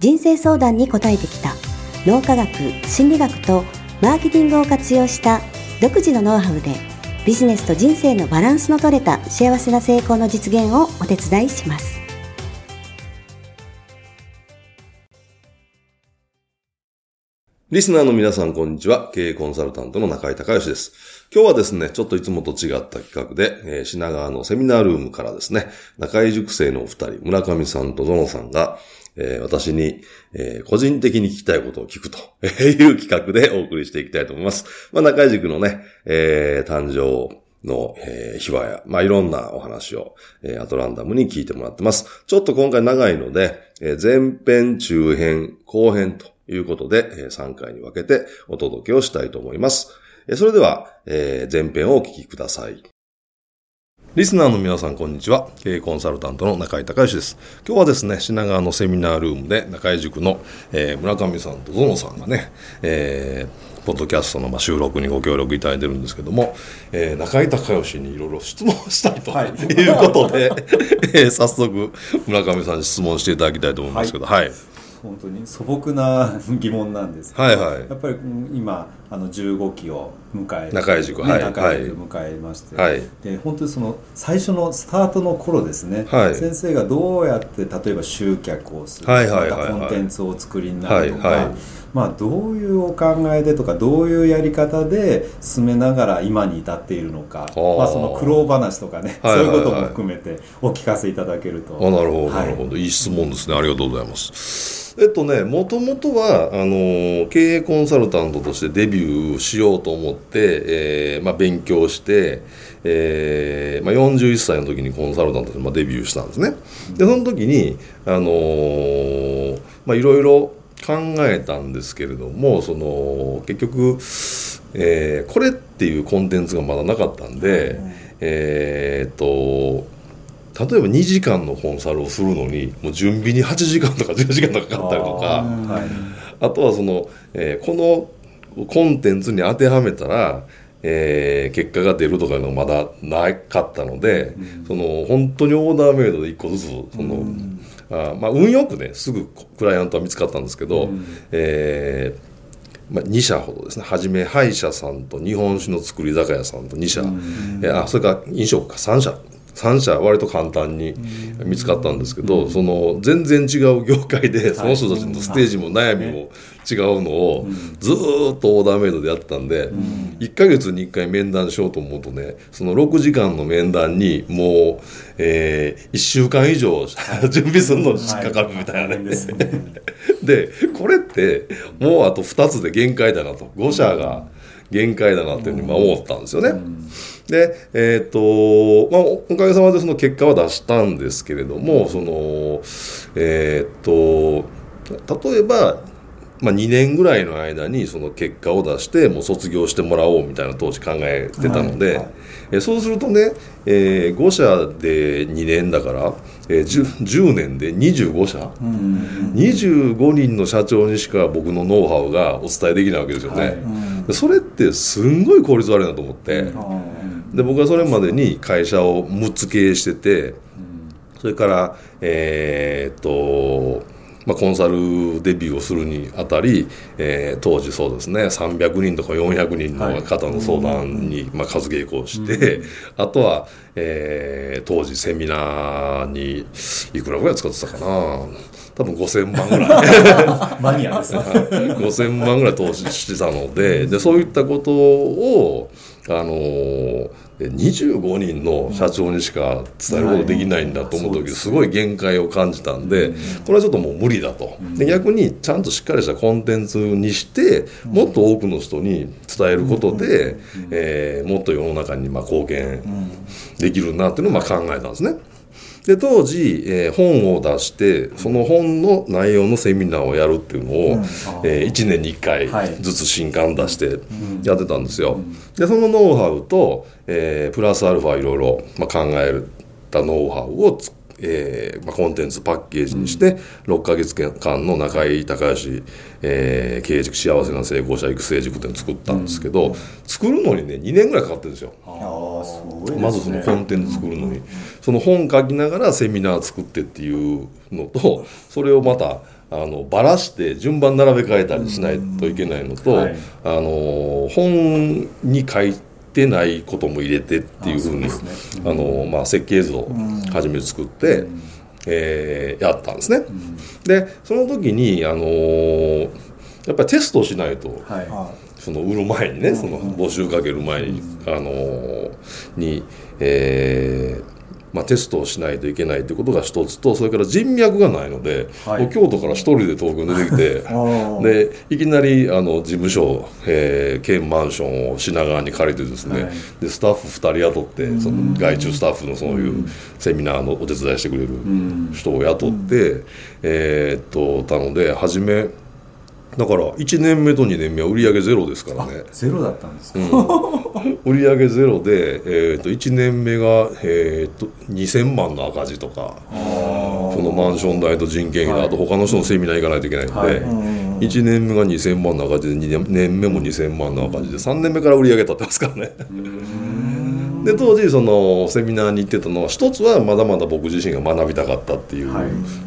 人生相談に応えてきた脳科学心理学とマーケティングを活用した独自のノウハウでビジネスと人生のバランスの取れた幸せな成功の実現をお手伝いしますリスナーの皆さん、こんにちは。経営コンサルタントの中井隆義です。今日はですね、ちょっといつもと違った企画で、えー、品川のセミナールームからですね、中井塾生のお二人、村上さんとゾノさんが、私に、個人的に聞きたいことを聞くと いう企画でお送りしていきたいと思います。まあ、中井塾のね、誕生の、えー、秘話や、まあ、いろんなお話を、アトランダムに聞いてもらってます。ちょっと今回長いので、前編、中編、後編ということで、3回に分けてお届けをしたいと思います。それでは、前編をお聞きください。リスナーの皆さん、こんにちは。経営コンサルタントの中井隆義です。今日はですね、品川のセミナールームで中井塾の、えー、村上さんとゾノさんがね、えー、ポッドキャストの収録にご協力いただいてるんですけども、えー、中井隆義にいろいろ質問したいと、はい、いうことで、えー、早速、村上さんに質問していただきたいと思いますけど、はい、はい本当に素朴な疑問なんですけど、はいはい、やっぱり今あの15期を迎え中井塾、ね、はい、中井塾迎えまして、はい、で本当にその最初のスタートの頃ですね、はい、先生がどうやって例えば集客をする、はいはいはいはい、コンテンツをお作りになるとか、はいはい、まあ、どういうお考えでとかどういうやり方で進めながら今に至っているのかまあ、その苦労話とかね、はいはいはい、そういうことも含めてお聞かせいただけると。あなるほど、なるほど。いい質問ですね。ありがとうございます。えっとね、もともとは、あの、経営コンサルタントとしてデビューしようと思って、えー、まあ、勉強して、えー、まあ、41歳の時にコンサルタントとして、まあ、デビューしたんですね。で、その時に、あのー、まあ、いろいろ考えたんですけれども、その、結局、えー、これっていうコンテンツがまだなかったんで、えー、っと、例えば2時間のコンサルをするのにもう準備に8時間とか10時間とかかかったりとかあ,、とはその、えー、このコンテンツに当てはめたら、えー、結果が出るとかいうのがまだなかったので、うん、その本当にオーダーメイドで1個ずつその、うん、あまあ、運よくねすぐクライアントは見つかったんですけど、うん、えーまあ、2社ほどですね。はじめ歯医者さんと日本酒の作り酒屋さんと2社、うん、えあそれから飲食か3社3社割と簡単に見つかったんですけど、その全然違う業界でその人たちのステージも悩みも違うのをずっとオーダーメイドでやってたんで、1か月に1回面談しようと思うとねその6時間の面談にもう、えー、1週間以上 準備するのにかかるみたいなね。でこれってもうあと2つで限界だなと。5社が限界だなっていうふうに思ったんですよね。で、えっ、ー、と、まあ、おかげさまでその結果は出したんですけれども、その、えっ、ー、と、例えば、まあ、2年ぐらいの間にその結果を出してもう卒業してもらおうみたいな当時考えてたので、はいはい、えそうするとね、えー、5社で2年だから、えー、10, 10年で25社、うん、25人の社長にしか僕のノウハウがお伝えできないわけですよね。はい、それってすんごい効率悪いなと思って。で僕はそれまでに会社を6つ経営しててそれからえー、っとまあ、コンサルデビューをするにあたり、えー、当時そうですね300人とか400人の方の相談に、まあ、数稽古をして、うん、あとは、えー、当時セミナーにいくらぐらい使ってたかな。多分5000万ぐらい。マニアですね。5000万ぐらい投資してたのででそういったことをあの25人の社長にしか伝えることできないんだと思う時すごい限界を感じたんでこれはちょっともう無理だと。で逆にちゃんとしっかりしたコンテンツにしてもっと多くの人に伝えることで、えー、もっと世の中にまあ貢献できるなっていうのをまあ考えたんですね。で当時、えー、本を出してその本の内容のセミナーをやるっていうのを、うん、えー、1年に1回ずつ新刊出してやってたんですよ。でそのノウハウと、えー、プラスアルファいろいろ、まあ、考えたノウハウをえーまあ、コンテンツパッケージにして、6か月間の中井隆義、えー、経営塾幸せな成功者育成塾っていうのを作ったんですけど、うん、作るのにね2年ぐらいかかってるんですよ。あすごい、ね、まずそのコンテンツ作るのに、その本書きながらセミナー作ってっていうのとそれをまたあのばらして順番並べ替えたりしないといけないのと、はい、あの本に書いててないことも入れてっていうふうにあの、まあ、設計図を初めて作って、えー、やったんですね。でその時に、あのー、やっぱりテストしないと、はい、その売る前にねその募集かける前に、あのー、に、えー、まあ、テストをしないといけないということが一つとそれから人脈がないので、はい、京都から一人で東京に出てきて でいきなりあの事務所、えー、兼マンションを品川に借りてですね、はい、でスタッフ2人雇ってその外注スタッフのそういうセミナーのお手伝いしてくれる人を雇って、えー、っとたので初めだから1年目と2年目は売り上げゼロですからね。ゼロだったんですか、うん、売り上げゼロで、えーと、1年目が、えーと、2000万の赤字とかそのマンション代と人件費、はい、あと他の人のセミナー行かないといけないんで、はい、1年目が2000万の赤字で2年目も2000万の赤字で3年目から売り上げ立ってますからね。で当時そのセミナーに行ってたのは一つはまだまだ僕自身が学びたかったっていう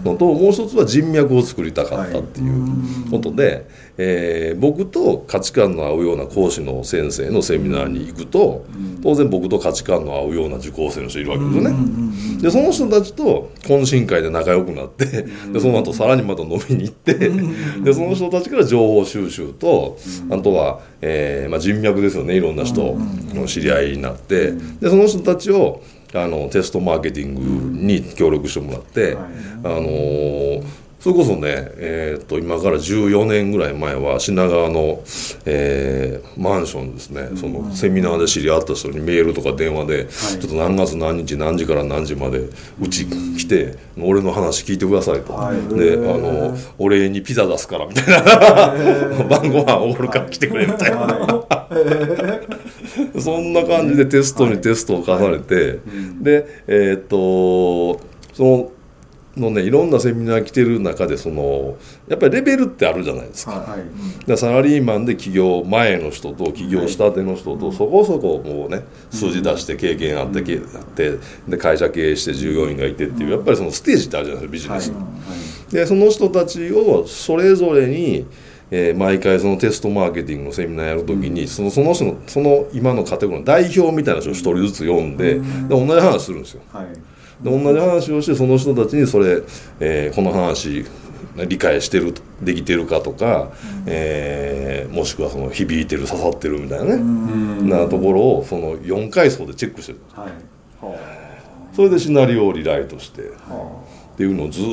のと、もう一つは人脈を作りたかったっていうことで、えー、僕と価値観の合うような講師の先生のセミナーに行くと当然僕と価値観の合うような受講生の人いるわけですよね。でその人たちと懇親会で仲良くなってでその後さらにまた飲みに行ってでその人たちから情報収集とあとは、えーまあ、人脈ですよね。いろんな人の知り合いになってでその人たちをあのテストマーケティングに協力してもらって、あのーそれこそね、えー、と今から14年ぐらい前は品川の、えー、マンションですね、そのセミナーで知り合った人にメールとか電話で、ちょっと何月何日何時から何時までうち来て、俺の話聞いてくださいと、であのお礼にピザ出すからみたいな。晩ご飯おごるから来てくれみたいな、そんな感じでテストにテストを重ねて、でえっ、とそののねいろんなセミナー来てる中でそのやっぱりレベルってあるじゃないですか,、はい、サラリーマンで起業前の人と起業したての人と、そこそこもうね数字出して経験あって、うん、ってで会社経営して従業員がいてっていうやっぱりそのステージってあるじゃないですかビジネス、はい、でその人たちをそれぞれにえー、毎回そのテストマーケティングのセミナーやるときに、うん、そのその人のその今のカテゴリーの代表みたいな人を一人ずつ読んでうん、で同じ話するんですよ。はい。で同じ話をしてその人たちにそれ、えー、この話理解してるできてるかとか、うん、えー、もしくはその響いてる刺さってるみたいなね、なところをその4階層でチェックしてる、はい。はあ、それでシナリオをリライトして、はあ、っていうのをずっ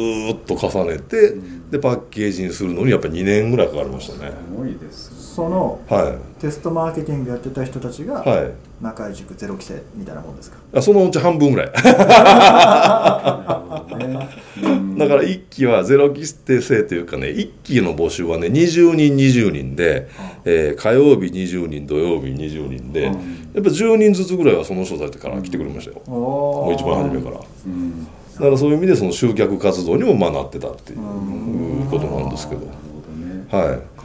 と重ねて、うん、でパッケージにするのにやっぱり2年ぐらいかかりましたね。すごいですその、はい、テストマーケティングやってた人たちが、はい、中井塾ゼロ期生みたいなもんですか？あそのうち半分ぐらい。だから一期はゼロ期生というかね一期の募集はね20人20人で、えー、火曜日20人土曜日20人で、うん、やっぱ10人ずつぐらいはその人たちから来てくれましたよ、うん、もう一番初めから、うん、だからそういう意味でその集客活動にも学ってたっていうことなんですけど、はい。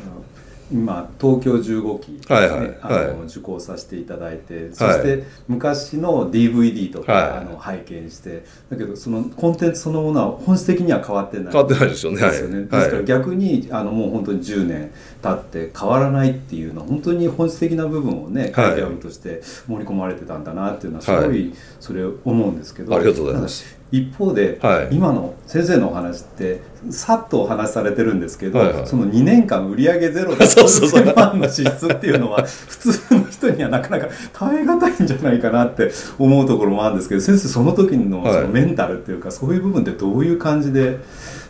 今東京15期、ね、はいはい、あの受講させていただいて、そして昔の DVD とか、はい、あの拝見してだけどそのコンテンツそのものは本質的には変わってない変わってないですよね。ですよね、ですから逆にあのもう本当に10年経って変わらないっていうのは本当に本質的な部分をねカリキュラムとして盛り込まれてたんだなっていうのはすごいそれ思うんですけど、ありがとうございます。一方で、はい、今の先生のお話ってさっとお話しされてるんですけど、はいはい、その2年間売上ゼロで数 千万の支出っていうのは普通の人にはなかなか耐え難いんじゃないかなって思うところもあるんですけど先生その時のそのメンタルっていうか、はい、そういう部分ってどういう感じで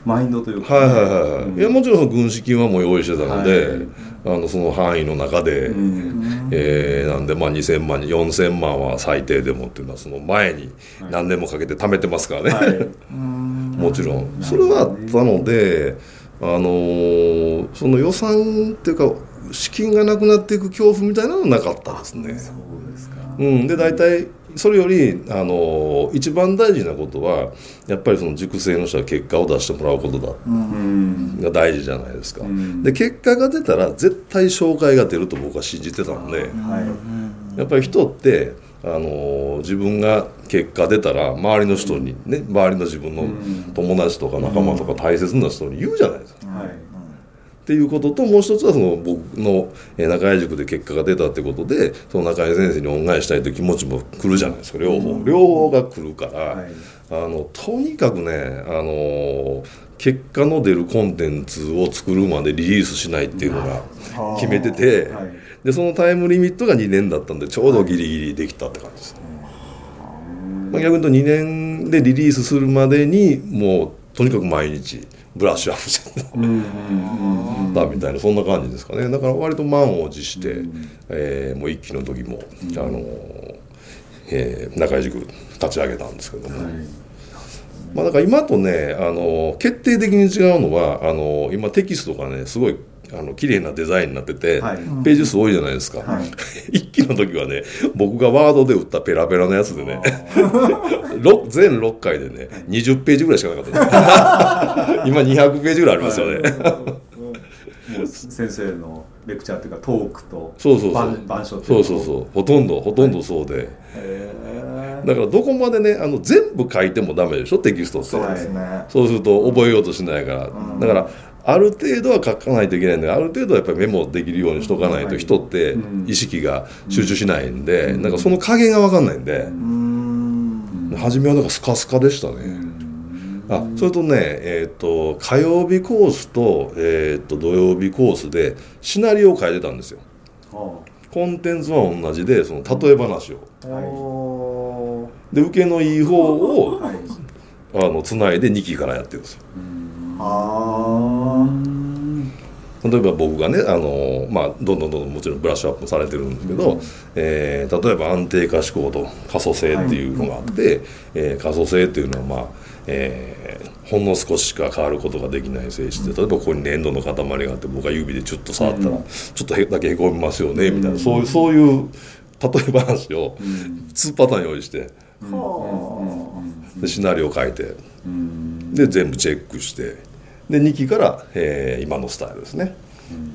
マインドというか、はいはいはい、うん、いやもちろん軍資金はもう用意してたので、はい、あのその範囲の中で、うん、えー、なんでまあ2000万4000万は最低でもっていうのはその前に何年もかけて貯めてますからね、はい、もちろん。それはあったのであのー、その予算っていうか資金がなくなっていく恐怖みたいなのはなかったですね。そうですか、うん、で大体それよりあの一番大事なことはやっぱりその熟成の人は結果を出してもらうことだ、うん、が大事じゃないですか、うん、で結果が出たら絶対紹介が出ると僕は信じてたので、はい、やっぱり人ってあの自分が結果出たら周りの人にね周りの自分の友達とか仲間とか大切な人に言うじゃないですか。はいっていうことともう一つはその僕の中井塾で結果が出たってことでその中井先生に恩返ししたいという気持ちも来るじゃない。ですか両方、両方が来るから、はい、あのとにかくねあの結果の出るコンテンツを作るまでリリースしないっていうのが決めてて、はい、でそのタイムリミットが2年だったんでちょうどギリギリできたって感じです、まあ、逆に言うと2年でリリースするまでにもうとにかく毎日ブラッシュアップしてたみたいなそんな感じですかね。だから割と満を持して、えー、もう一期の時も、あのえー、中井塾立ち上げたんですけども。はい。まあ、だから今とねあの決定的に違うのはあの今テキストがねすごいあの綺麗なデザインになってて、はい、ページ数多いじゃないですか、はい、一期の時はね僕がワードで打ったペラペラのやつでね 全6回でね20ページぐらいしかなかった。今200ページぐらいありますよね、先生のレクチャーっていうかトークとそうそうそう。板書そうそうそう。ほとんどほとんどそうで、だからどこまでねあの全部書いてもダメでしょテキストって。そうですね。そうすると覚えようとしないから、うん、だからある程度は書かないといけないんである程度はやっぱりメモできるようにしとかないと人って意識が集中しないんで、うん、なんかその加減が分かんないんで、うん、初めはなんかスカスカでしたね。あそれとね、えーと、火曜日コースと,、えーと、土曜日コースでシナリオを変えてたんですよ。コンテンツは同じでその例え話を。で受けのいい方を、はい、あのつないで2期からやってるんですよ。例えば僕がねあの、まあ、どんどんどんどんもちろんブラッシュアップされてるんですけど、うん、えー、例えば安定可視光と可塑性っていうのがあって、はい、えー、可塑性っていうのはまあ、えー、ほんの少ししか変わることができない性質で例えばここに粘土の塊があって僕が指でちょっと触ったら、うん、ちょっとだけへこみますよねみたいな、そういうそういう例え話を2パターン用意して、でシナリオを書いて。で全部チェックしてで2期から、えー、今のスタイルですね。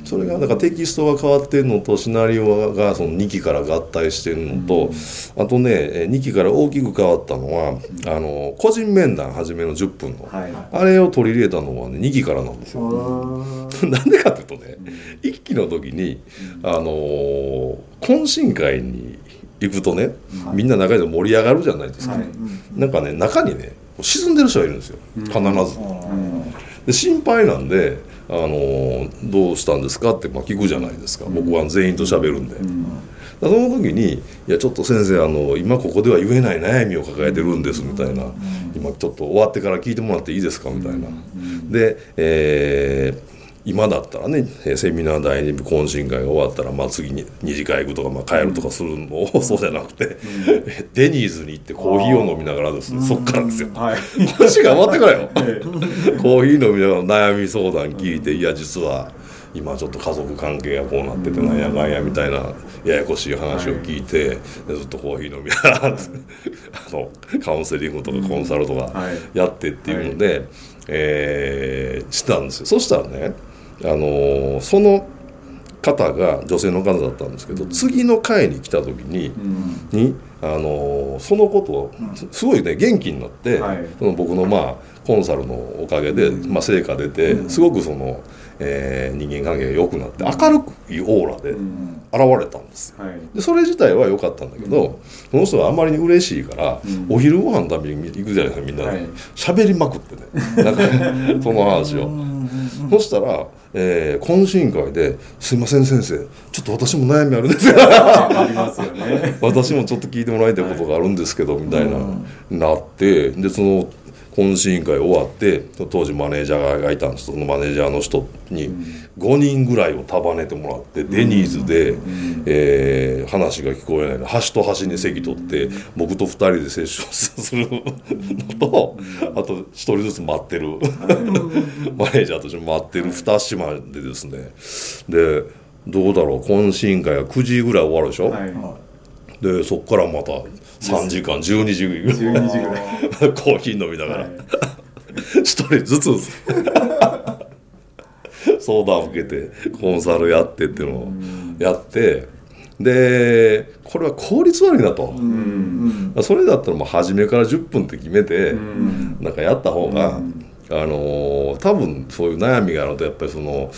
それがだからテキストが変わってるのとシナリオがその2期から合体してるのと、あとね2期から大きく変わったのはあの個人面談初めの10分の、はい、あれを取り入れたのは、ね、2期からなんですよ。なんでかっていうとね1期の時にあの懇親会に行くとねみんな中で盛り上がるじゃないですか、はい、なんかね中にね沈んでる人がいるんですよ必ず。で心配なんであの「どうしたんですか?」ってまあ聞くじゃないですか僕は全員と喋るんで。その時に「いやちょっと先生あの今ここでは言えない悩みを抱えてるんです」みたいな「今ちょっと終わってから聞いてもらっていいですか?」みたいな。で、えー今だったらねセミナー第2部懇親会が終わったら、まあ、次に二次会行くとか、まあ、帰るとかするのを、うん、そうじゃなくて、うん、デニーズに行ってコーヒーを飲みながらですね。そっからですよ、はい、話が終わってからよ。コーヒー飲みながら悩み相談聞いて、いや実は今ちょっと家族関係がこうなっててなんやかんやみたいなややこしい話を聞いて、はい、ずっとコーヒー飲みながら あのカウンセリングとかコンサルとかやってっていうので、はい、えー、したんですよ。そしたらねあのその方が女性の方だったんですけど、次の会に来た時に,、にあのそのことをすごいね元気になって、その僕のまあコンサルのおかげで、まあ、成果出て、すごくその、えー、人間関係が良くなって明るくいオーラで現れたんですよ、でそれ自体は良かったんだけど、その人はあんまりに嬉しいから、お昼ご飯食べに行くじゃないですかみんな。で喋、りまくってね。なんか その話を。そしたらえー、懇親会で「すいません先生ちょっと私も悩みあるんです。よ」ありますよね。私もちょっと聞いてもらいたいことがあるんですけど、みたいな、なってでその懇懇親会終わって当時マネージャーがいたんです。そのマネージャーの人に5人ぐらいを束ねてもらってデニーズで、えー、話が聞こえないの端と端に席取って僕と2人でセッションするのとあと1人ずつ待ってる。マネージャーとして待ってる2島でですね。でどうだろう懇親会が9時ぐらい終わるでしょ、はいでそこからまた3時間12時ぐらい。時ぐらい。コーヒー飲みながら、はい、1人ずつ。相談を受けてコンサルやってっていうのをやって。でこれは効率悪いなと、それだったらもう初めから10分って決めて、なんかやった方が、あの多分そういう悩みがあるとやっぱりその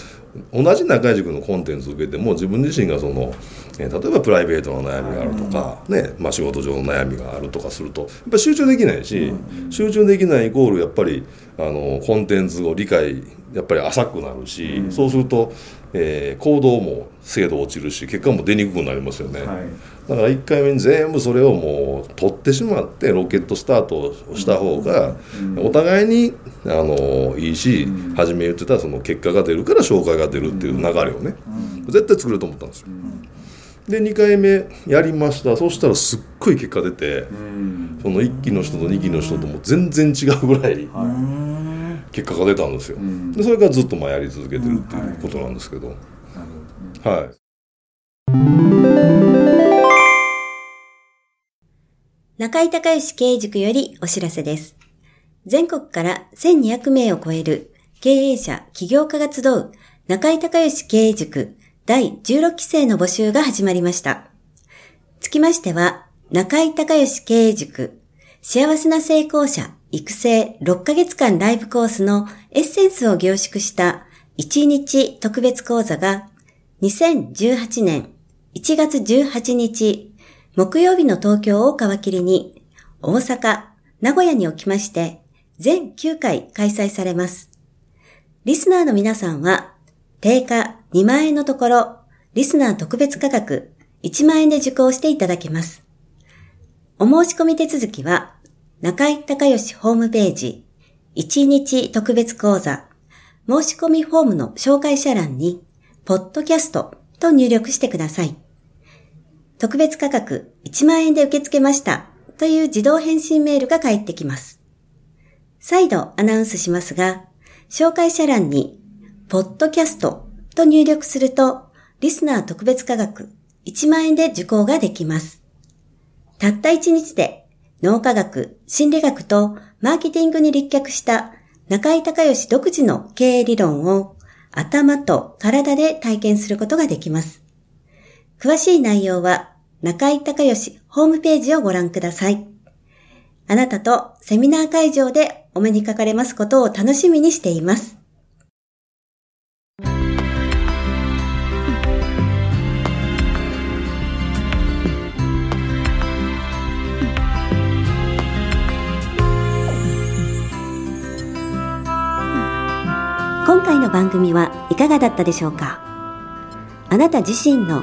同じ中井塾のコンテンツを受けても自分自身がその、えー、例えばプライベートの悩みがあるとか、ねまあ、仕事上の悩みがあるとかするとやっぱ集中できないし、集中できないイコールやっぱりあのコンテンツを理解やっぱり浅くなるし、そうすると、えー、行動も精度落ちるし結果も出にくくなりますよね、はい、だから1回目に全部それをもう取ってしまってロケットスタートをした方がお互いにあのいいし初め言ってたその結果が出るから紹介が出るっていう流れをね絶対作ると思ったんですよ。で2回目やりました。そしたらすっごい結果出て、その1期の人と2期の人とも全然違うぐらい結果が出たんですよ。でそれからずっとまあやり続けてるっていうことなんですけど。はい中井隆義経営塾よりお知らせです。全国から1200名を超える経営者、起業家が集う中井隆義経営塾第16期生の募集が始まりました。つきましては、中井隆義経営塾幸せな成功者育成6ヶ月間ライブコースのエッセンスを凝縮した1日特別講座が2018年1月18日木曜日の東京を皮切りに大阪、名古屋におきまして全9回開催されます。リスナーの皆さんは定価2万円のところリスナー特別価格1万円で受講していただけます。お申し込み手続きは中井隆義ホームページ1日特別講座申し込みフォームの紹介者欄にポッドキャストと入力してください。特別価格1万円で受け付けましたという自動返信メールが返ってきます。再度アナウンスしますが、紹介者欄に、ポッドキャストと入力すると、リスナー特別価格1万円で受講ができます。たった1日で脳科学、心理学とマーケティングに立脚した中井隆義独自の経営理論を頭と体で体験することができます。詳しい内容は中井隆義ホームページをご覧ください。あなたとセミナー会場でお目にかかれますことを楽しみにしています。今回の番組はいかがだったでしょうか？あなた自身の